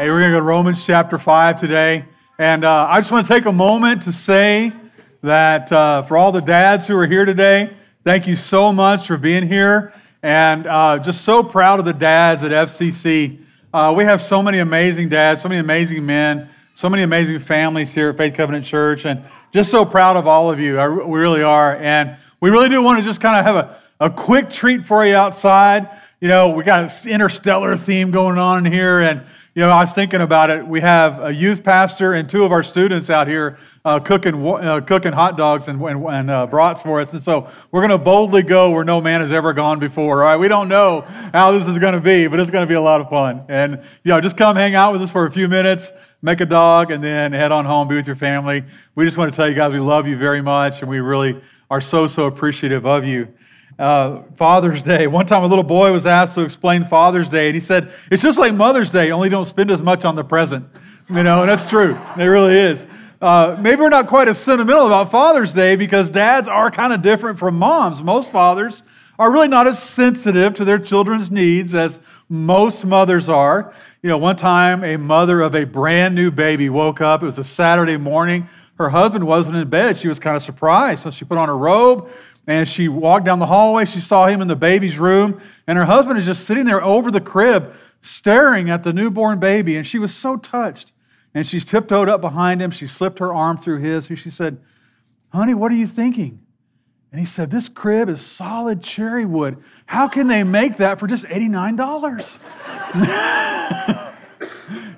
Hey, we're going to go to Romans chapter 5 today. And uh, I just want to take a moment to say that uh, for all the dads who are here today, thank you so much for being here. And uh, just so proud of the dads at FCC. Uh, we have so many amazing dads, so many amazing men, so many amazing families here at Faith Covenant Church. And just so proud of all of you. I, we really are. And we really do want to just kind of have a, a quick treat for you outside. You know, we got an interstellar theme going on in here. And you know, I was thinking about it. We have a youth pastor and two of our students out here uh, cooking uh, cooking hot dogs and, and, and uh, brats for us. And so we're going to boldly go where no man has ever gone before. Right, we don't know how this is going to be, but it's going to be a lot of fun. And you know, just come hang out with us for a few minutes, make a dog, and then head on home, be with your family. We just want to tell you guys we love you very much, and we really are so so appreciative of you uh, Father's Day. One time a little boy was asked to explain Father's Day, and he said, It's just like Mother's Day, only don't spend as much on the present. You know, and that's true. It really is. Uh, maybe we're not quite as sentimental about Father's Day because dads are kind of different from moms. Most fathers are really not as sensitive to their children's needs as most mothers are. You know, one time a mother of a brand new baby woke up. It was a Saturday morning. Her husband wasn't in bed. She was kind of surprised. So she put on her robe, and she walked down the hallway. She saw him in the baby's room, and her husband is just sitting there over the crib, staring at the newborn baby. And she was so touched. And she tiptoed up behind him. She slipped her arm through his. And she said, Honey, what are you thinking? And he said, This crib is solid cherry wood. How can they make that for just $89?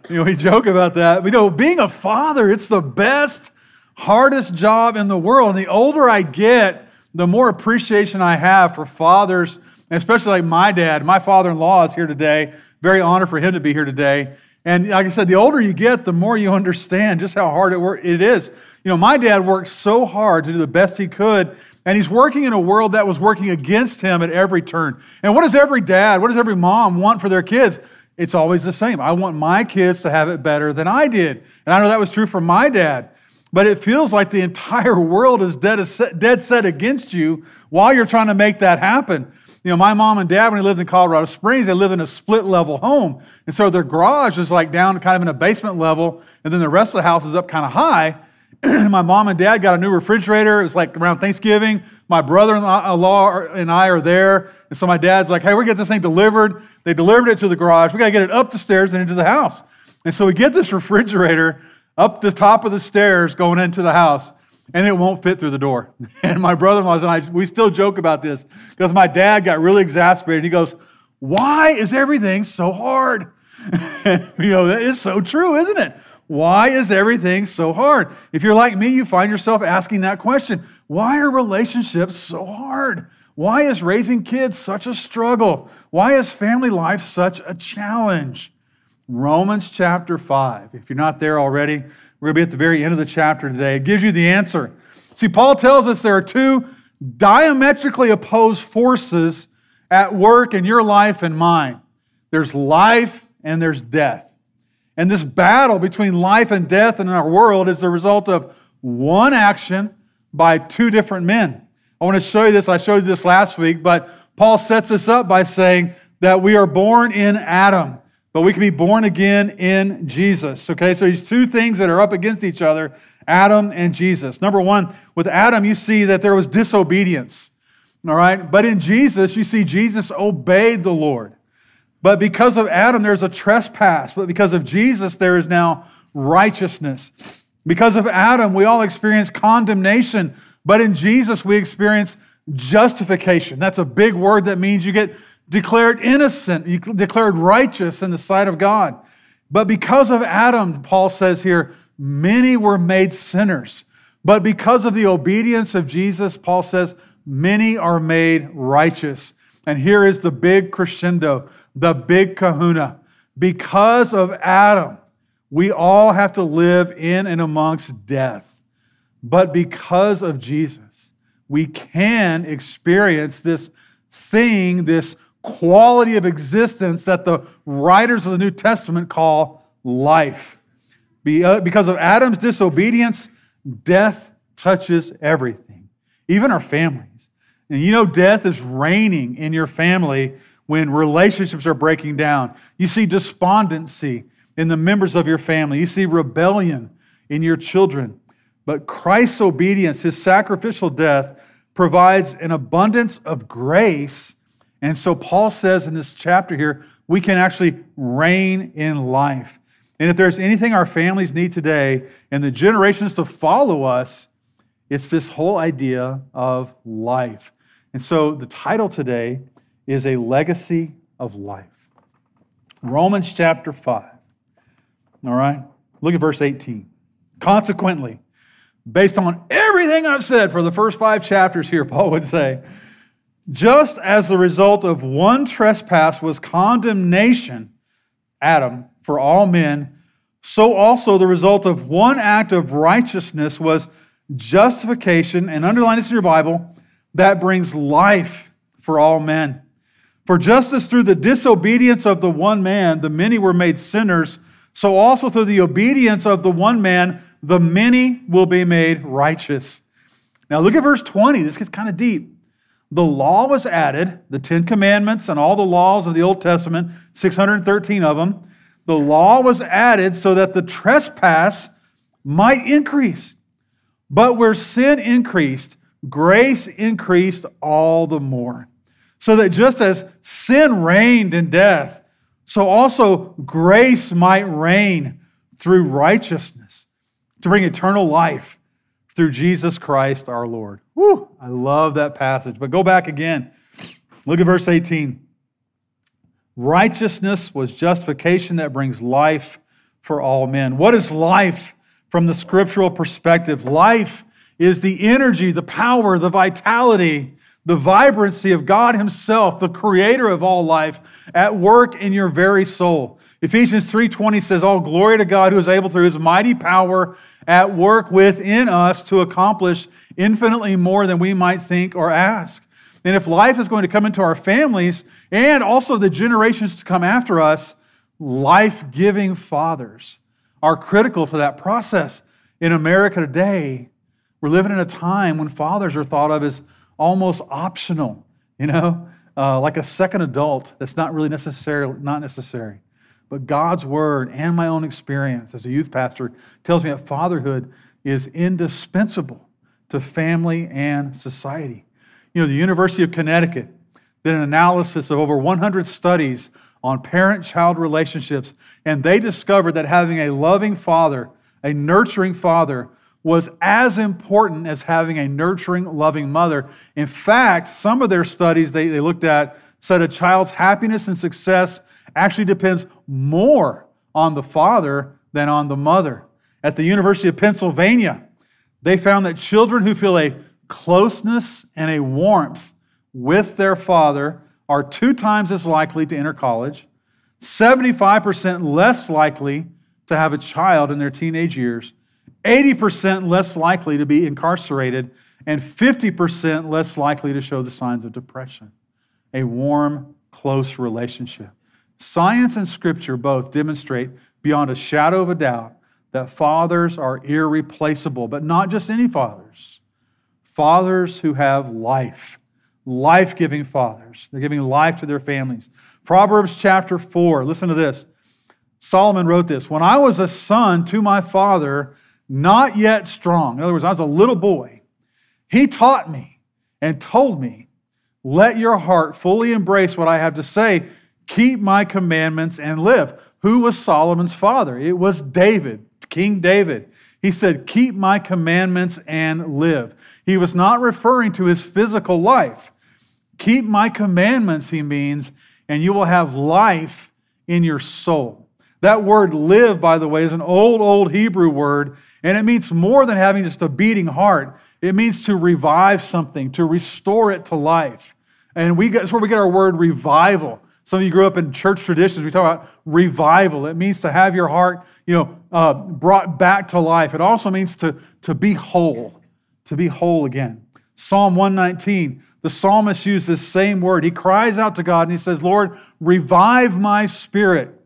you know, we joke about that. You know, being a father, it's the best, hardest job in the world. And the older I get, the more appreciation I have for fathers, especially like my dad. My father in law is here today. Very honored for him to be here today. And like I said, the older you get, the more you understand just how hard it, work, it is. You know, my dad worked so hard to do the best he could, and he's working in a world that was working against him at every turn. And what does every dad, what does every mom want for their kids? It's always the same. I want my kids to have it better than I did. And I know that was true for my dad. But it feels like the entire world is dead, dead set against you while you're trying to make that happen. You know, my mom and dad, when they lived in Colorado Springs, they lived in a split level home. And so their garage is like down kind of in a basement level, and then the rest of the house is up kind of high. my mom and dad got a new refrigerator. It was like around Thanksgiving. My brother in law and I are there. And so my dad's like, hey, we're get this thing delivered. They delivered it to the garage. We got to get it up the stairs and into the house. And so we get this refrigerator up the top of the stairs going into the house, and it won't fit through the door. And my brother in law and I, we still joke about this because my dad got really exasperated. He goes, Why is everything so hard? you know, that is so true, isn't it? Why is everything so hard? If you're like me, you find yourself asking that question Why are relationships so hard? Why is raising kids such a struggle? Why is family life such a challenge? Romans chapter 5. If you're not there already, we're going to be at the very end of the chapter today. It gives you the answer. See, Paul tells us there are two diametrically opposed forces at work in your life and mine there's life and there's death. And this battle between life and death in our world is the result of one action by two different men. I want to show you this. I showed you this last week, but Paul sets this up by saying that we are born in Adam but we can be born again in Jesus. Okay, so these two things that are up against each other Adam and Jesus. Number one, with Adam, you see that there was disobedience. All right, but in Jesus, you see Jesus obeyed the Lord. But because of Adam, there's a trespass. But because of Jesus, there is now righteousness. Because of Adam, we all experience condemnation. But in Jesus, we experience justification. That's a big word that means you get declared innocent, declared righteous in the sight of God. But because of Adam, Paul says here, many were made sinners. But because of the obedience of Jesus, Paul says, many are made righteous. And here is the big crescendo, the big kahuna. Because of Adam, we all have to live in and amongst death. But because of Jesus, we can experience this thing, this quality of existence that the writers of the New Testament call life. Uh, because of Adam's disobedience, death touches everything, even our families. And you know, death is reigning in your family when relationships are breaking down. You see despondency in the members of your family. You see rebellion in your children. But Christ's obedience, his sacrificial death, provides an abundance of grace. And so Paul says in this chapter here, we can actually reign in life. And if there's anything our families need today and the generations to follow us, it's this whole idea of life. And so the title today is A Legacy of Life. Romans chapter 5. All right? Look at verse 18. Consequently, based on everything I've said for the first five chapters here, Paul would say, just as the result of one trespass was condemnation, Adam, for all men, so also the result of one act of righteousness was justification, and underline this in your Bible, that brings life for all men. For just as through the disobedience of the one man the many were made sinners, so also through the obedience of the one man the many will be made righteous. Now look at verse 20. This gets kind of deep. The law was added, the Ten Commandments and all the laws of the Old Testament, 613 of them. The law was added so that the trespass might increase. But where sin increased, grace increased all the more. So that just as sin reigned in death, so also grace might reign through righteousness to bring eternal life through Jesus Christ our Lord. Woo, I love that passage. But go back again. Look at verse 18. Righteousness was justification that brings life for all men. What is life from the scriptural perspective? Life is the energy, the power, the vitality, the vibrancy of God Himself, the creator of all life, at work in your very soul. Ephesians 3:20 says, All glory to God who is able through his mighty power at work within us to accomplish infinitely more than we might think or ask. And if life is going to come into our families and also the generations to come after us, life giving fathers are critical to that process. In America today, we're living in a time when fathers are thought of as almost optional, you know, uh, like a second adult that's not really necessary, not necessary. But God's word and my own experience as a youth pastor tells me that fatherhood is indispensable to family and society. You know, the University of Connecticut did an analysis of over 100 studies on parent child relationships, and they discovered that having a loving father, a nurturing father, was as important as having a nurturing, loving mother. In fact, some of their studies they, they looked at said a child's happiness and success actually depends more on the father than on the mother. At the University of Pennsylvania, they found that children who feel a closeness and a warmth with their father are two times as likely to enter college, 75% less likely to have a child in their teenage years, 80% less likely to be incarcerated, and 50% less likely to show the signs of depression. A warm, close relationship. Science and Scripture both demonstrate beyond a shadow of a doubt that fathers are irreplaceable, but not just any fathers. Fathers who have life, life giving fathers. They're giving life to their families. Proverbs chapter 4, listen to this. Solomon wrote this When I was a son to my father, not yet strong. In other words, I was a little boy. He taught me and told me, Let your heart fully embrace what I have to say. Keep my commandments and live. Who was Solomon's father? It was David, King David. He said, Keep my commandments and live. He was not referring to his physical life. Keep my commandments, he means, and you will have life in your soul. That word live, by the way, is an old, old Hebrew word, and it means more than having just a beating heart. It means to revive something, to restore it to life. And we get, that's where we get our word revival. Some of you grew up in church traditions. We talk about revival. It means to have your heart, you know, uh, brought back to life. It also means to, to be whole, to be whole again. Psalm 119, the psalmist used this same word. He cries out to God and he says, Lord, revive my spirit.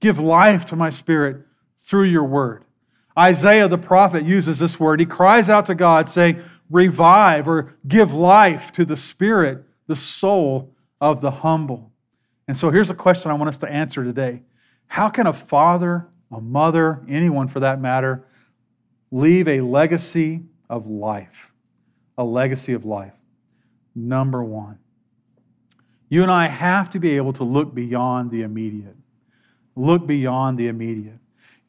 Give life to my spirit through your word. Isaiah the prophet uses this word. He cries out to God, saying, Revive or give life to the spirit, the soul of the humble. And so here's a question I want us to answer today How can a father, a mother, anyone for that matter, leave a legacy of life? A legacy of life. Number one, you and I have to be able to look beyond the immediate. Look beyond the immediate.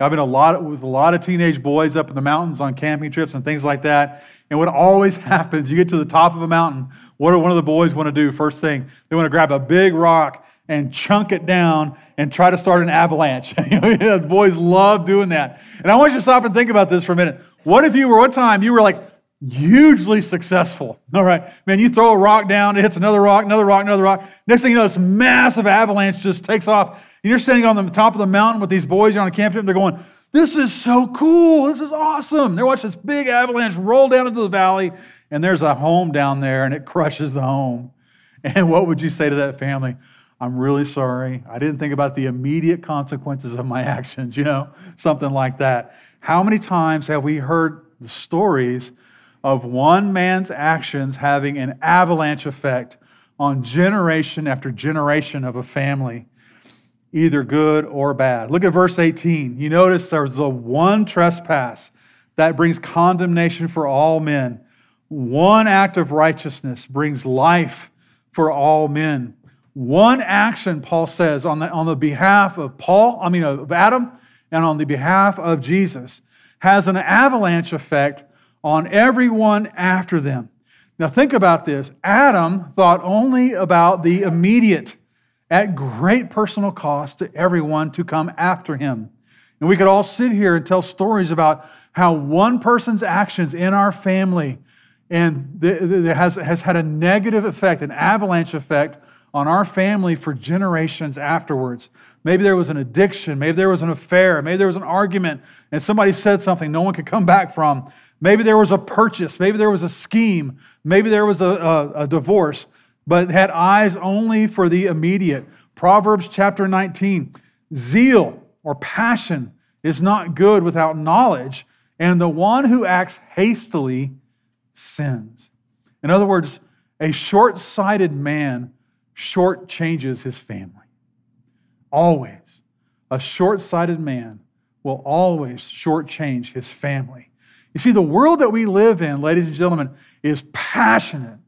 I've been a lot with a lot of teenage boys up in the mountains on camping trips and things like that. And what always happens, you get to the top of a mountain. What do one of the boys want to do? First thing, they want to grab a big rock and chunk it down and try to start an avalanche. boys love doing that. And I want you to stop and think about this for a minute. What if you were one time you were like hugely successful. All right. Man, you throw a rock down, it hits another rock, another rock, another rock. Next thing you know, this massive avalanche just takes off. And you're standing on the top of the mountain with these boys, you're on a camp trip, they're going, This is so cool. This is awesome. They're watching this big avalanche roll down into the valley, and there's a home down there, and it crushes the home. And what would you say to that family? I'm really sorry. I didn't think about the immediate consequences of my actions, you know, something like that. How many times have we heard the stories of one man's actions having an avalanche effect on generation after generation of a family, either good or bad. Look at verse 18. You notice there's the one trespass that brings condemnation for all men. One act of righteousness brings life for all men. One action, Paul says, on the, on the behalf of Paul, I mean, of Adam, and on the behalf of Jesus, has an avalanche effect on everyone after them. Now, think about this. Adam thought only about the immediate, at great personal cost to everyone to come after him. And we could all sit here and tell stories about how one person's actions in our family and has, has had a negative effect, an avalanche effect on our family for generations afterwards. Maybe there was an addiction, maybe there was an affair, maybe there was an argument, and somebody said something no one could come back from. Maybe there was a purchase, maybe there was a scheme, maybe there was a, a, a divorce, but had eyes only for the immediate. Proverbs chapter 19 zeal or passion is not good without knowledge, and the one who acts hastily sins. In other words, a short sighted man short changes his family. Always. A short sighted man will always shortchange his family. You see, the world that we live in, ladies and gentlemen, is passionate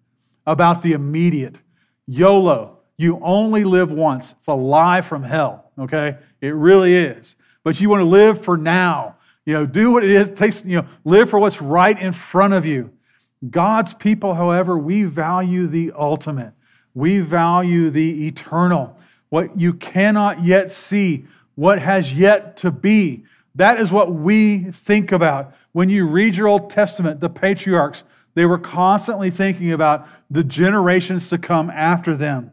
about the immediate. YOLO, you only live once. It's a lie from hell, okay? It really is. But you want to live for now. You know, do what it is, takes, you know, live for what's right in front of you. God's people, however, we value the ultimate. We value the eternal, what you cannot yet see, what has yet to be. That is what we think about. When you read your Old Testament, the patriarchs, they were constantly thinking about the generations to come after them.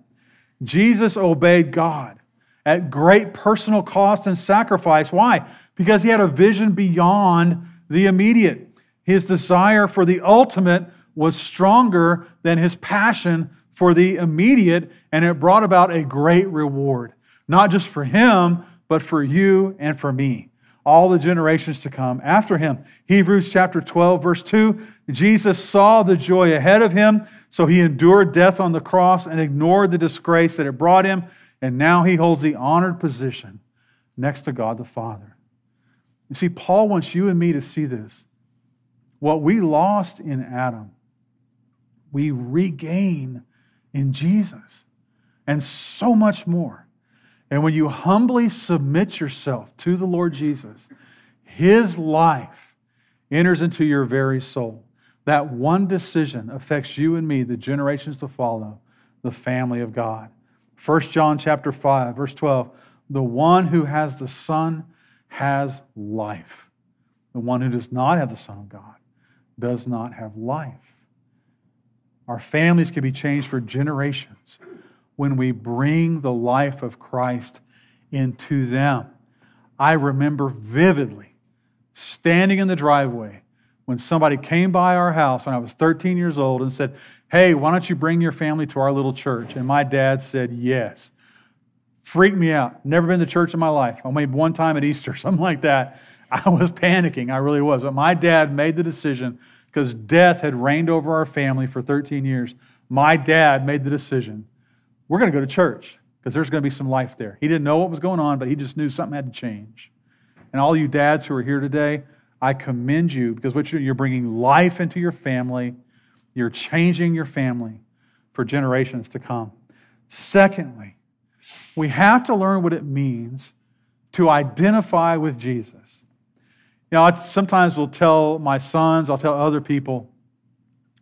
Jesus obeyed God at great personal cost and sacrifice. Why? Because he had a vision beyond the immediate. His desire for the ultimate was stronger than his passion for the immediate, and it brought about a great reward, not just for him, but for you and for me, all the generations to come after him. Hebrews chapter 12, verse 2 Jesus saw the joy ahead of him, so he endured death on the cross and ignored the disgrace that it brought him, and now he holds the honored position next to God the Father. You see, Paul wants you and me to see this. What we lost in Adam, we regain in Jesus, and so much more. And when you humbly submit yourself to the Lord Jesus, His life enters into your very soul. That one decision affects you and me, the generations to follow, the family of God. 1 John chapter 5, verse 12. The one who has the Son has life. The one who does not have the Son of God does not have life. Our families can be changed for generations when we bring the life of Christ into them. I remember vividly standing in the driveway when somebody came by our house when I was 13 years old and said, Hey, why don't you bring your family to our little church? And my dad said, Yes. Freaked me out. Never been to church in my life. Only one time at Easter, something like that. I was panicking. I really was. But my dad made the decision because death had reigned over our family for 13 years, my dad made the decision we're going to go to church. because there's going to be some life there. He didn't know what was going on, but he just knew something had to change. And all you dads who are here today, I commend you because what you're, you're bringing life into your family, you're changing your family for generations to come. Secondly, we have to learn what it means to identify with Jesus. You know, I sometimes will tell my sons, I'll tell other people,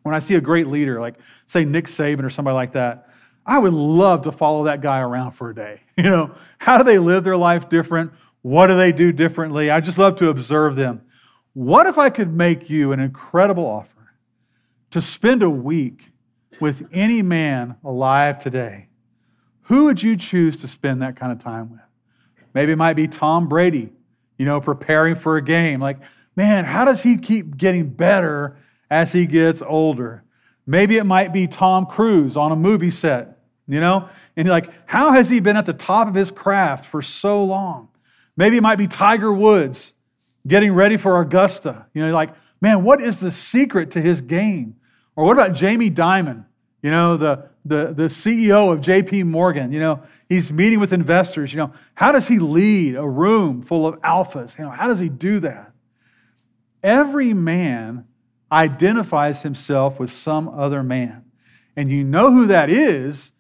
when I see a great leader, like say Nick Saban or somebody like that, I would love to follow that guy around for a day. You know, how do they live their life different? What do they do differently? I just love to observe them. What if I could make you an incredible offer to spend a week with any man alive today? Who would you choose to spend that kind of time with? Maybe it might be Tom Brady, you know, preparing for a game. Like, man, how does he keep getting better as he gets older? Maybe it might be Tom Cruise on a movie set, you know? And like, how has he been at the top of his craft for so long? Maybe it might be Tiger Woods getting ready for Augusta. You know, like, man, what is the secret to his game? Or what about Jamie Dimon? You know, the, the, the CEO of JP Morgan, you know, he's meeting with investors. You know, how does he lead a room full of alphas? You know, how does he do that? Every man identifies himself with some other man. And you know who that is.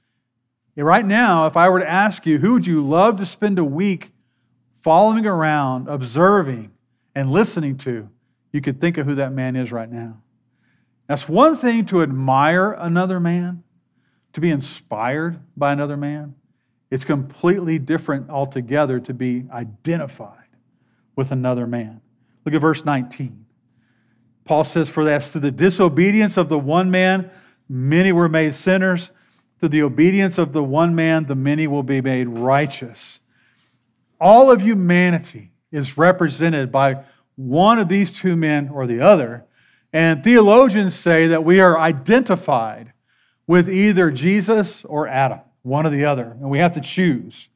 Right now, if I were to ask you, who would you love to spend a week following around, observing, and listening to, you could think of who that man is right now. That's one thing to admire another man, to be inspired by another man. It's completely different altogether to be identified with another man. Look at verse 19. Paul says, For as through the disobedience of the one man, many were made sinners, through the obedience of the one man, the many will be made righteous. All of humanity is represented by one of these two men or the other. And theologians say that we are identified with either Jesus or Adam, one or the other, and we have to choose.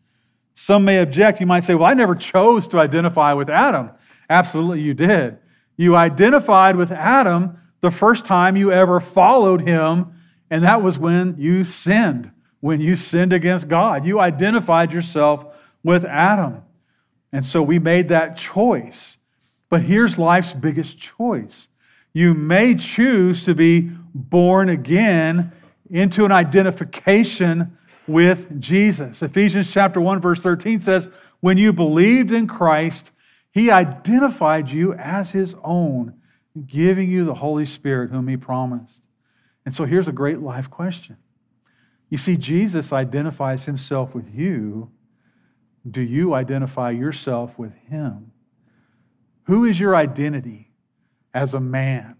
Some may object. You might say, Well, I never chose to identify with Adam. Absolutely, you did. You identified with Adam the first time you ever followed him, and that was when you sinned, when you sinned against God. You identified yourself with Adam. And so we made that choice. But here's life's biggest choice you may choose to be born again into an identification with Jesus. Ephesians chapter 1 verse 13 says, "When you believed in Christ, he identified you as his own, giving you the Holy Spirit whom he promised." And so here's a great life question. You see Jesus identifies himself with you do you identify yourself with Him? Who is your identity as a man,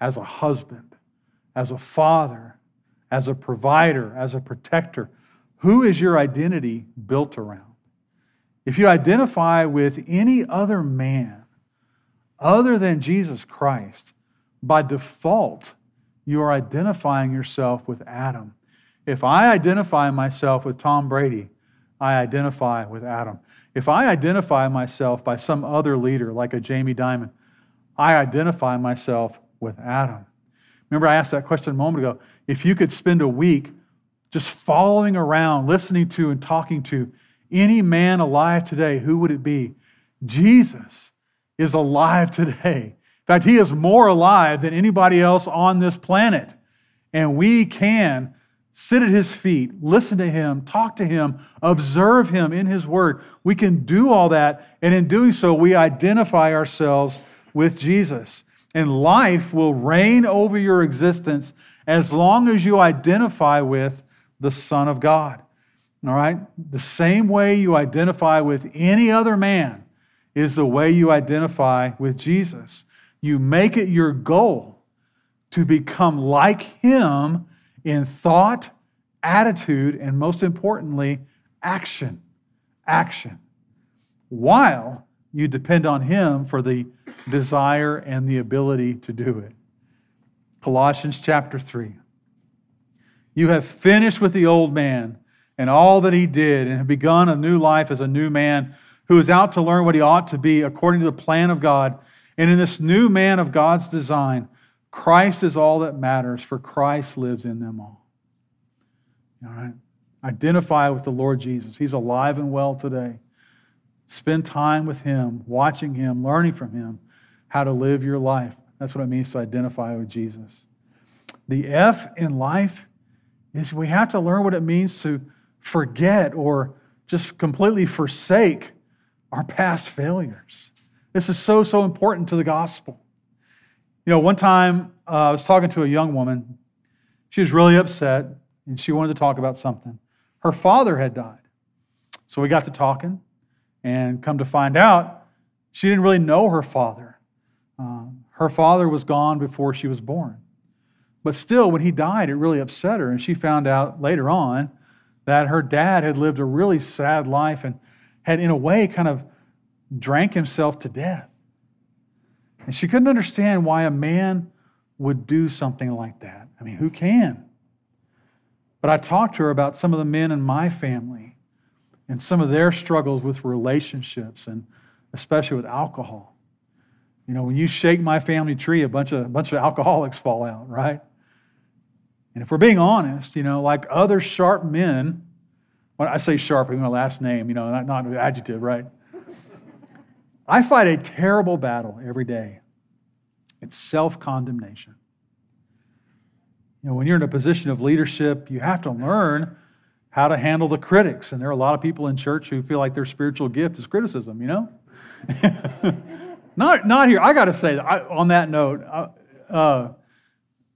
as a husband, as a father, as a provider, as a protector? Who is your identity built around? If you identify with any other man other than Jesus Christ, by default, you are identifying yourself with Adam. If I identify myself with Tom Brady, I identify with Adam. If I identify myself by some other leader, like a Jamie Dimon, I identify myself with Adam. Remember, I asked that question a moment ago. If you could spend a week just following around, listening to, and talking to any man alive today, who would it be? Jesus is alive today. In fact, he is more alive than anybody else on this planet. And we can sit at his feet, listen to him, talk to him, observe him in his word. We can do all that, and in doing so, we identify ourselves with Jesus. And life will reign over your existence as long as you identify with the Son of God. All right? The same way you identify with any other man is the way you identify with Jesus. You make it your goal to become like him in thought, attitude, and most importantly, action. Action. While you depend on Him for the desire and the ability to do it. Colossians chapter 3. You have finished with the old man and all that he did, and have begun a new life as a new man who is out to learn what he ought to be according to the plan of God. And in this new man of God's design, Christ is all that matters, for Christ lives in them all. All right? Identify with the Lord Jesus. He's alive and well today. Spend time with Him, watching Him, learning from Him how to live your life. That's what it means to identify with Jesus. The F in life is we have to learn what it means to forget or just completely forsake our past failures. This is so, so important to the gospel. You know, one time uh, I was talking to a young woman. She was really upset and she wanted to talk about something. Her father had died. So we got to talking and come to find out, she didn't really know her father. Um, her father was gone before she was born. But still, when he died, it really upset her. And she found out later on that her dad had lived a really sad life and had, in a way, kind of drank himself to death. And she couldn't understand why a man would do something like that. I mean, who can? But I talked to her about some of the men in my family and some of their struggles with relationships and especially with alcohol. You know, when you shake my family tree, a bunch of, a bunch of alcoholics fall out, right? And if we're being honest, you know, like other sharp men, when I say sharp, I mean my last name, you know, not, not an adjective, right? I fight a terrible battle every day. It's self condemnation. You know, when you're in a position of leadership, you have to learn how to handle the critics. And there are a lot of people in church who feel like their spiritual gift is criticism, you know? not, not here. I got to say, I, on that note, uh,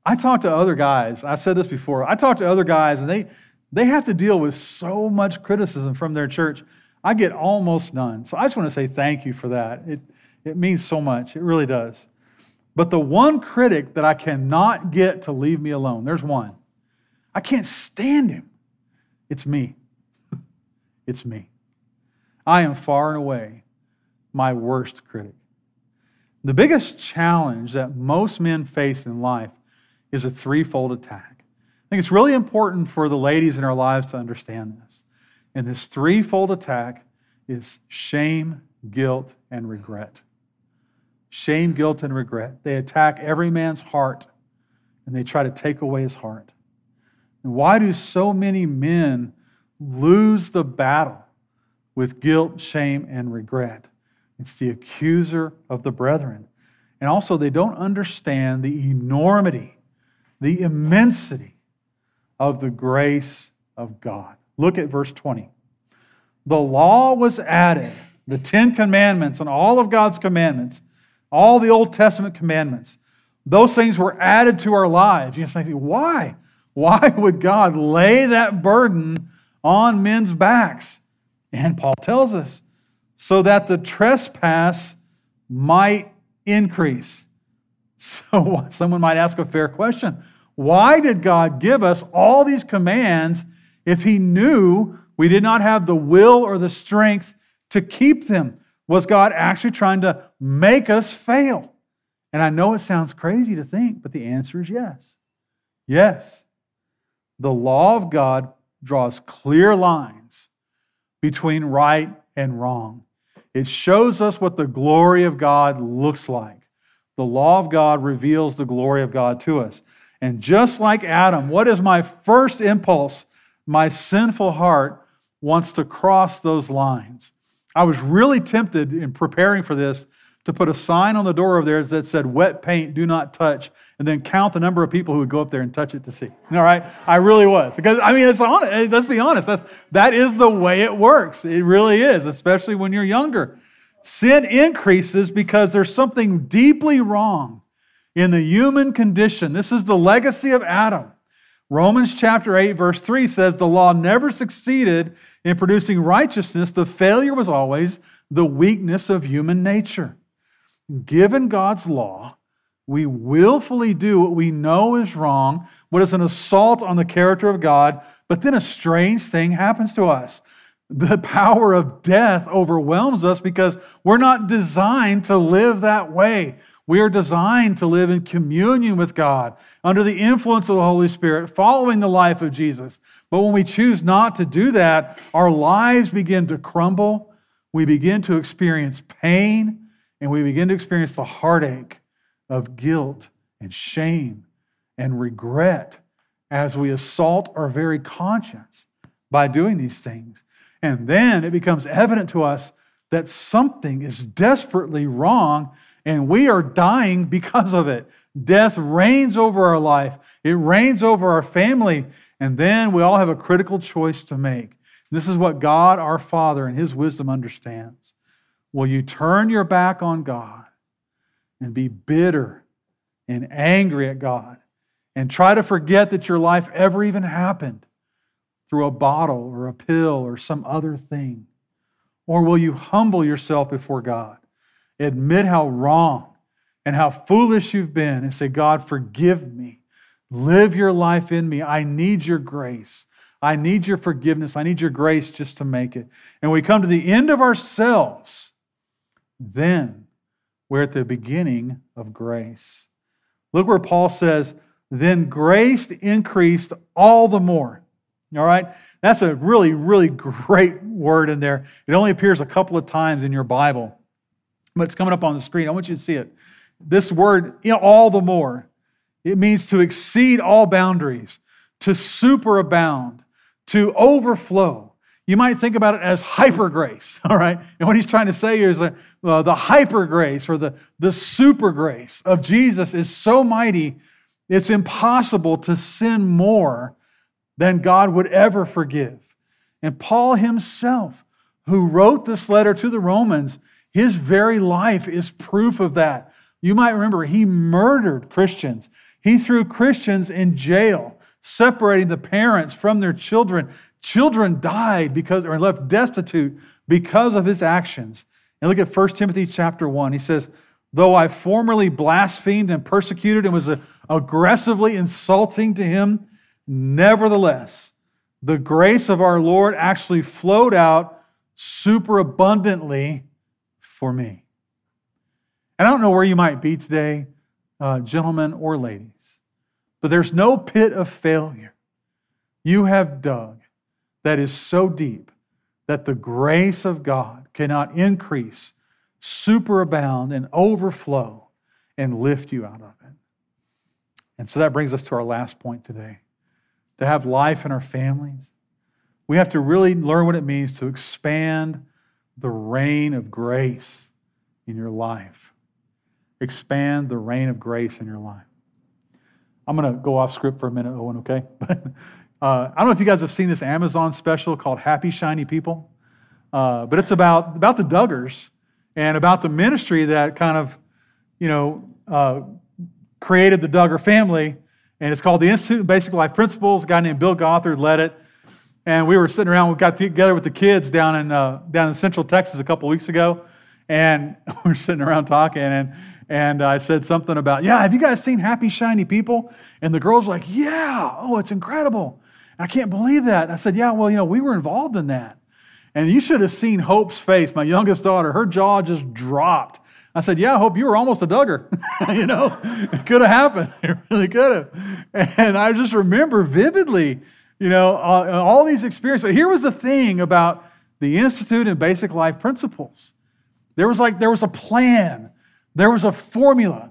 I talk to other guys. I've said this before. I talk to other guys, and they, they have to deal with so much criticism from their church. I get almost none. So I just want to say thank you for that. It, it means so much. It really does. But the one critic that I cannot get to leave me alone, there's one. I can't stand him. It's me. it's me. I am far and away my worst critic. The biggest challenge that most men face in life is a threefold attack. I think it's really important for the ladies in our lives to understand this. And this threefold attack is shame, guilt, and regret shame, guilt, and regret. They attack every man's heart and they try to take away his heart. And why do so many men lose the battle with guilt, shame, and regret? It's the accuser of the brethren. And also, they don't understand the enormity, the immensity of the grace of God. Look at verse 20. The law was added, the Ten Commandments and all of God's commandments all the Old Testament commandments, those things were added to our lives. You think, why? Why would God lay that burden on men's backs? And Paul tells us, so that the trespass might increase. So someone might ask a fair question. Why did God give us all these commands if he knew we did not have the will or the strength to keep them? Was God actually trying to make us fail? And I know it sounds crazy to think, but the answer is yes. Yes. The law of God draws clear lines between right and wrong. It shows us what the glory of God looks like. The law of God reveals the glory of God to us. And just like Adam, what is my first impulse? My sinful heart wants to cross those lines. I was really tempted in preparing for this to put a sign on the door of theirs that said, wet paint, do not touch, and then count the number of people who would go up there and touch it to see. All right? I really was. Because, I mean, it's honest. Eh, let's be honest. That's, that is the way it works. It really is, especially when you're younger. Sin increases because there's something deeply wrong in the human condition. This is the legacy of Adam. Romans chapter 8, verse 3 says the law never succeeded in producing righteousness. The failure was always the weakness of human nature. Given God's law, we willfully do what we know is wrong, what is an assault on the character of God, but then a strange thing happens to us. The power of death overwhelms us because we're not designed to live that way. We are designed to live in communion with God, under the influence of the Holy Spirit, following the life of Jesus. But when we choose not to do that, our lives begin to crumble. We begin to experience pain, and we begin to experience the heartache of guilt and shame and regret as we assault our very conscience by doing these things. And then it becomes evident to us that something is desperately wrong and we are dying because of it. Death reigns over our life, it reigns over our family, and then we all have a critical choice to make. This is what God, our Father, in His wisdom understands. Will you turn your back on God and be bitter and angry at God and try to forget that your life ever even happened through a bottle or a pill or some other thing? Or will you humble yourself before God, admit how wrong and how foolish you've been, and say, God, forgive me. Live your life in me. I need your grace. I need your forgiveness. I need your grace just to make it. And we come to the end of ourselves, then we're at the beginning of grace. Look where Paul says, then grace increased all the more. All right? That's a really, really great word in there. It only appears a couple of times in your Bible, it's coming up on the screen. I want you to see it. This word, you know, all the more, it means to exceed all boundaries, to superabound, to overflow. You might think about it as hyper grace, all right? And what he's trying to say here is that uh, the hyper grace or the, the super grace of Jesus is so mighty, it's impossible to sin more than God would ever forgive. And Paul himself, who wrote this letter to the Romans, his very life is proof of that. You might remember he murdered Christians, he threw Christians in jail separating the parents from their children. Children died because or left destitute because of his actions. And look at 1 Timothy chapter 1. He says, Though I formerly blasphemed and persecuted and was uh, aggressively insulting to him, nevertheless, the grace of our Lord actually flowed out super abundantly for me. And I don't know where you might be today, uh, gentlemen or ladies. But there's no pit of failure you have dug that is so deep that the grace of God cannot increase, superabound, and overflow and lift you out of it. And so that brings us to our last point today. To have life in our families, we have to really learn what it means to expand the reign of grace in your life. Expand the reign of grace in your life. I'm going to go off script for a minute, Owen, okay? uh, I don't know if you guys have seen this Amazon special called Happy Shiny People, uh, but it's about, about the Duggars and about the ministry that kind of, you know, uh, created the Duggar family. And it's called the Institute of Basic Life Principles. A guy named Bill Gothard led it. And we were sitting around, we got together with the kids down in, uh, down in Central Texas a couple weeks ago. And we are sitting around talking, and and I said something about, yeah, have you guys seen Happy Shiny People? And the girl's were like, yeah, oh, it's incredible. I can't believe that. And I said, yeah, well, you know, we were involved in that. And you should have seen Hope's face, my youngest daughter. Her jaw just dropped. I said, yeah, I hope you were almost a Duggar. you know, it could have happened. It really could have. And I just remember vividly, you know, uh, all these experiences. But here was the thing about the Institute and Basic Life Principles. There was like, there was a plan there was a formula.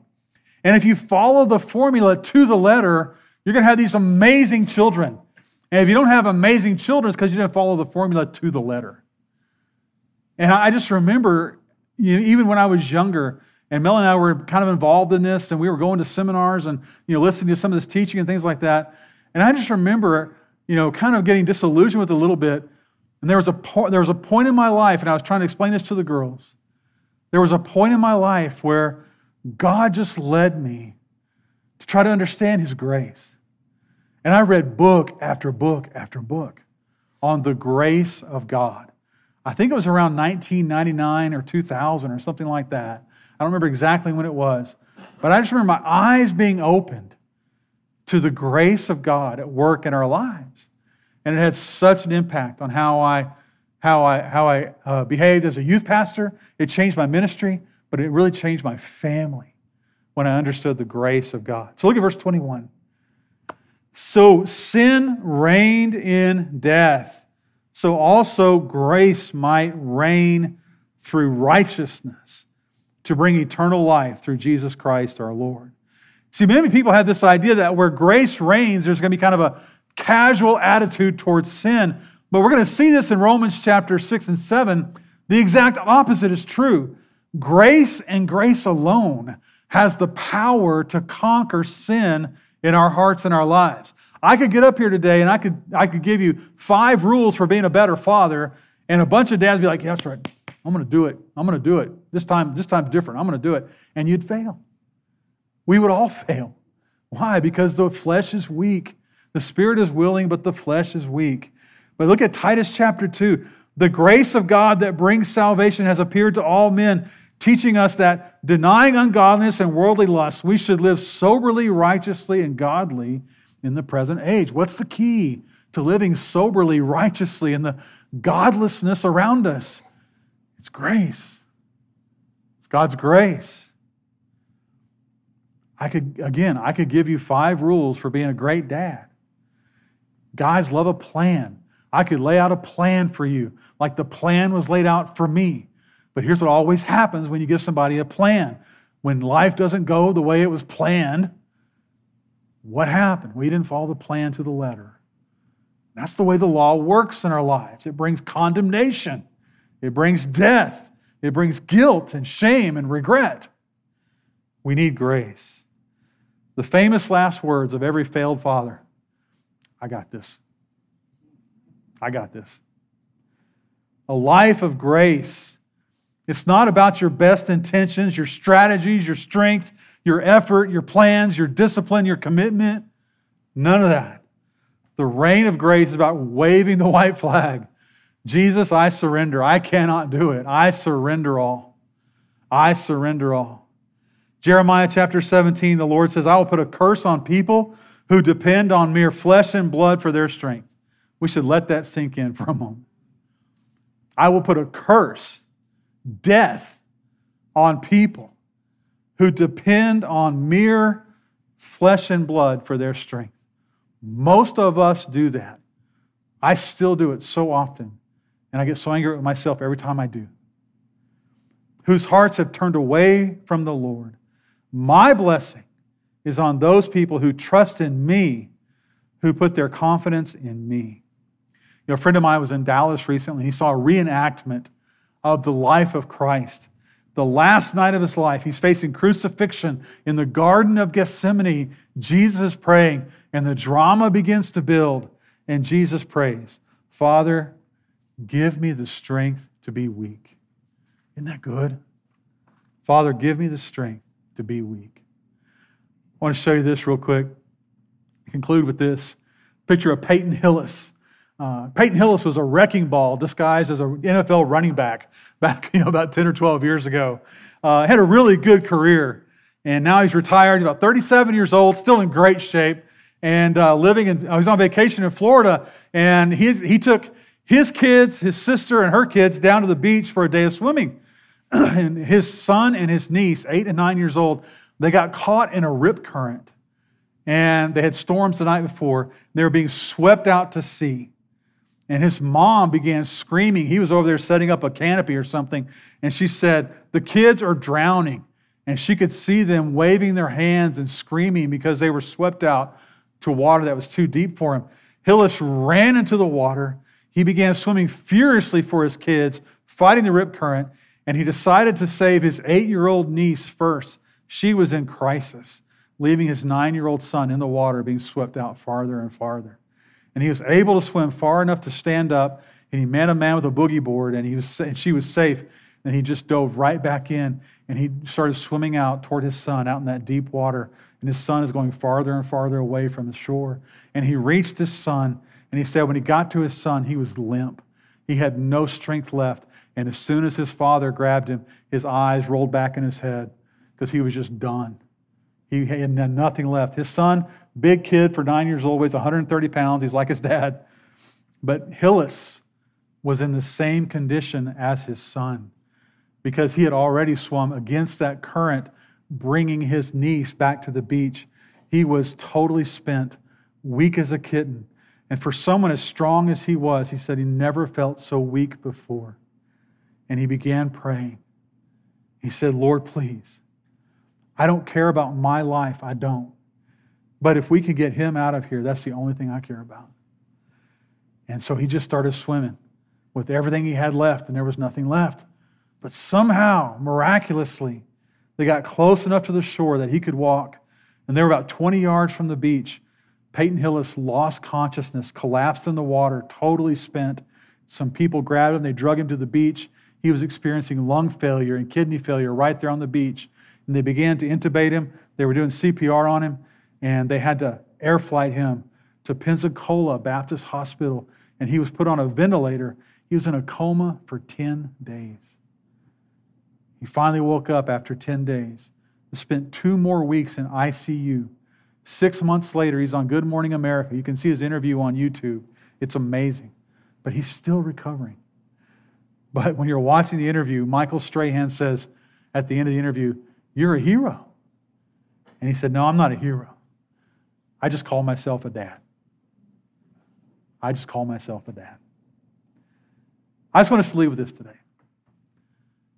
And if you follow the formula to the letter, you're going to have these amazing children. And if you don't have amazing children, it's because you didn't follow the formula to the letter. And I just remember, you know, even when I was younger, and Mel and I were kind of involved in this, and we were going to seminars and you know listening to some of this teaching and things like that. And I just remember, you know, kind of getting disillusioned with it a little bit. And there was a po- there was a point in my life, and I was trying to explain this to the girls. There was a point in my life where God just led me to try to understand His grace. And I read book after book after book on the grace of God. I think it was around 1999 or 2000 or something like that. I don't remember exactly when it was, but I just remember my eyes being opened to the grace of God at work in our lives. And it had such an impact on how I how I, how I uh, behaved as a youth pastor. It changed my ministry, but it really changed my family when I understood the grace of God. So look at verse 21. So sin reigned in death, so also grace might reign through righteousness to bring eternal life through Jesus Christ our Lord. See, many people have this idea that where grace reigns, there's going to be kind of a casual attitude towards sin But we're going to see this in Romans chapter 6 and 7. The exact opposite is true. Grace and grace alone has the power to conquer sin in our hearts and our lives. I could get up here today and I could, I could give you five rules for being a better father, and a bunch of dads be like, yeah, that's right. I'm going to do it. I'm going to do it. This time, this time's different. I'm going to do it. And you'd fail. We would all fail. Why? Because the flesh is weak. The spirit is willing, but the flesh is weak. But look at Titus chapter 2. The grace of God that brings salvation has appeared to all men, teaching us that denying ungodliness and worldly lusts, we should live soberly, righteously, and godly in the present age. What's the key to living soberly, righteously in the godlessness around us? It's grace. It's God's grace. I could, again, I could give you five rules for being a great dad. Guys love a plan. I could lay out a plan for you, like the plan was laid out for me. But here's what always happens when you give somebody a plan. When life doesn't go the way it was planned, what happened? We didn't follow the plan to the letter. That's the way the law works in our lives. It brings condemnation, it brings death, it brings guilt and shame and regret. We need grace. The famous last words of every failed father I got this. I got this. A life of grace. It's not about your best intentions, your strategies, your strength, your effort, your plans, your discipline, your commitment. None of that. The reign of grace is about waving the white flag. Jesus, I surrender. I cannot do it. I surrender all. I surrender all. Jeremiah chapter 17, the Lord says, I will put a curse on people who depend on mere flesh and blood for their strength. We should let that sink in for a moment. I will put a curse, death, on people who depend on mere flesh and blood for their strength. Most of us do that. I still do it so often, and I get so angry with myself every time I do. Whose hearts have turned away from the Lord. My blessing is on those people who trust in me, who put their confidence in me. You know, a friend of mine was in Dallas recently. He saw a reenactment of the life of Christ. The last night of his life, he's facing crucifixion in the Garden of Gethsemane. Jesus is praying, and the drama begins to build. And Jesus prays, Father, give me the strength to be weak. Isn't that good? Father, give me the strength to be weak. I want to show you this real quick. Conclude with this picture of Peyton Hillis. Uh, Peyton Hillis was a wrecking ball disguised as an NFL running back back you know, about 10 or 12 years ago. Uh, had a really good career, and now he's retired. He's about 37 years old, still in great shape, and uh, living in, uh, he's on vacation in Florida, and he, he took his kids, his sister, and her kids down to the beach for a day of swimming. and his son and his niece, eight and nine years old, they got caught in a rip current. And they had storms the night before. They were being swept out to sea. And his mom began screaming. He was over there setting up a canopy or something. And she said, The kids are drowning. And she could see them waving their hands and screaming because they were swept out to water that was too deep for him. Hillis ran into the water. He began swimming furiously for his kids, fighting the rip current. And he decided to save his eight year old niece first. She was in crisis, leaving his nine year old son in the water, being swept out farther and farther. And he was able to swim far enough to stand up, and he met a man with a boogie board, and, he was, and she was safe. And he just dove right back in, and he started swimming out toward his son out in that deep water. And his son is going farther and farther away from the shore. And he reached his son, and he said when he got to his son, he was limp. He had no strength left. And as soon as his father grabbed him, his eyes rolled back in his head because he was just done. He had nothing left. His son, big kid for nine years old, weighs 130 pounds. He's like his dad. But Hillis was in the same condition as his son because he had already swum against that current, bringing his niece back to the beach. He was totally spent, weak as a kitten. And for someone as strong as he was, he said he never felt so weak before. And he began praying. He said, Lord, please I don't care about my life. I don't. But if we can get him out of here, that's the only thing I care about. And so he just started swimming with everything he had left, and there was nothing left. But somehow, miraculously, they got close enough to the shore that he could walk. And they were about 20 yards from the beach. Peyton Hillis lost consciousness, collapsed in the water, totally spent. Some people grabbed him, they drug him to the beach. He was experiencing lung failure and kidney failure right there on the beach. And they began to intubate him. They were doing CPR on him, and they had to air flight him to Pensacola Baptist Hospital. And he was put on a ventilator. He was in a coma for 10 days. He finally woke up after 10 days, and spent two more weeks in ICU. Six months later, he's on Good Morning America. You can see his interview on YouTube. It's amazing. But he's still recovering. But when you're watching the interview, Michael Strahan says at the end of the interview, You're a hero. And he said, No, I'm not a hero. I just call myself a dad. I just call myself a dad. I just want us to leave with this today.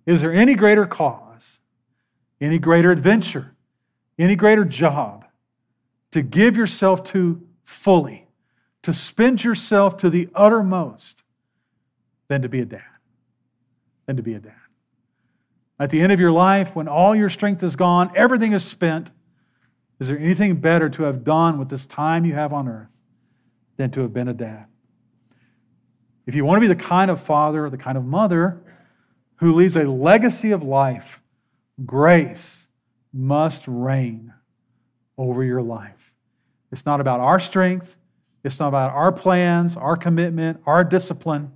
Is there any greater cause, any greater adventure, any greater job to give yourself to fully, to spend yourself to the uttermost than to be a dad? Than to be a dad. At the end of your life, when all your strength is gone, everything is spent, is there anything better to have done with this time you have on earth than to have been a dad? If you want to be the kind of father or the kind of mother who leaves a legacy of life, grace must reign over your life. It's not about our strength, it's not about our plans, our commitment, our discipline,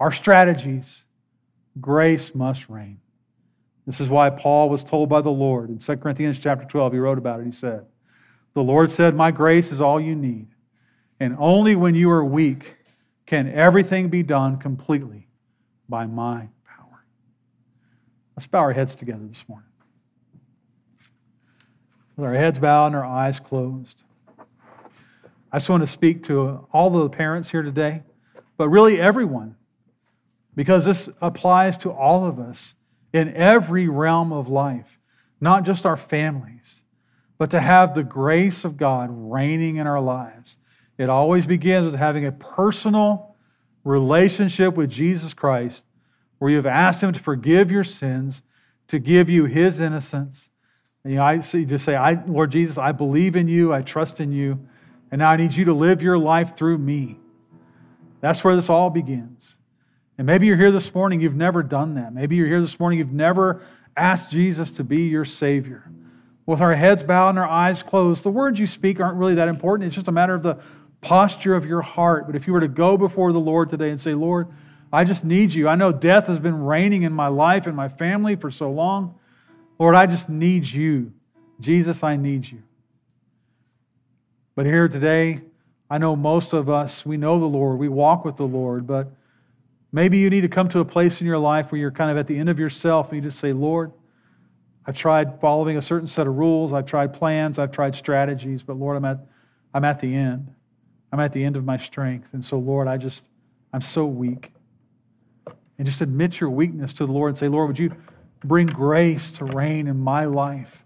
our strategies. Grace must reign. This is why Paul was told by the Lord in 2 Corinthians chapter 12, he wrote about it. He said, The Lord said, My grace is all you need. And only when you are weak can everything be done completely by my power. Let's bow our heads together this morning. With our heads bowed and our eyes closed. I just want to speak to all the parents here today, but really everyone, because this applies to all of us in every realm of life, not just our families, but to have the grace of God reigning in our lives. It always begins with having a personal relationship with Jesus Christ where you have asked Him to forgive your sins, to give you His innocence. And you, know, I, just say, I, Lord Jesus, I believe in you, I trust in you, and now I need you to live your life through me. That's where this all begins. And maybe you're here this morning, you've never done that. Maybe you're here this morning, you've never asked Jesus to be your Savior. With our heads bowed and our eyes closed, the words you speak aren't really that important. It's just a matter of the posture of your heart. But if you were to go before the Lord today and say, Lord, I just need you. I know death has been reigning in my life and my family for so long. Lord, I just need you. Jesus, I need you. But here today, I know most of us, we know the Lord, we walk with the Lord, but Maybe you need to come to a place in your life where you're kind of at the end of yourself and you just say, Lord, I've tried following a certain set of rules, I've tried plans, I've tried strategies, but Lord, I'm at, I'm at the end. I'm at the end of my strength. And so, Lord, I just, I'm so weak. And just admit your weakness to the Lord and say, Lord, would you bring grace to reign in my life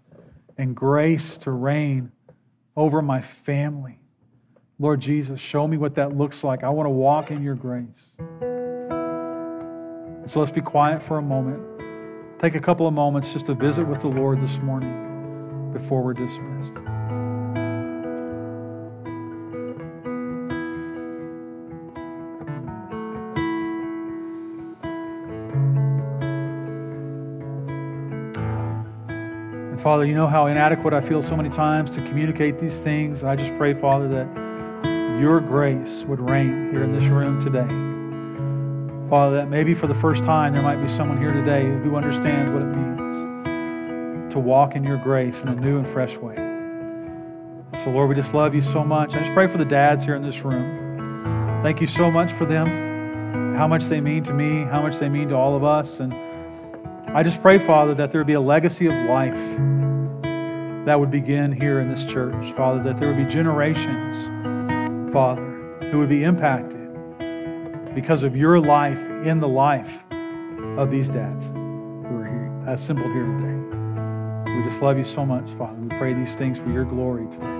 and grace to reign over my family? Lord Jesus, show me what that looks like. I want to walk in your grace. So let's be quiet for a moment. Take a couple of moments just to visit with the Lord this morning before we're dismissed. And Father, you know how inadequate I feel so many times to communicate these things. I just pray, Father, that your grace would reign here in this room today. Father, that maybe for the first time there might be someone here today who understands what it means to walk in your grace in a new and fresh way. So, Lord, we just love you so much. I just pray for the dads here in this room. Thank you so much for them, how much they mean to me, how much they mean to all of us. And I just pray, Father, that there would be a legacy of life that would begin here in this church. Father, that there would be generations, Father, who would be impacted because of your life in the life of these dads who are here, assembled here today. We just love you so much, Father. We pray these things for your glory today.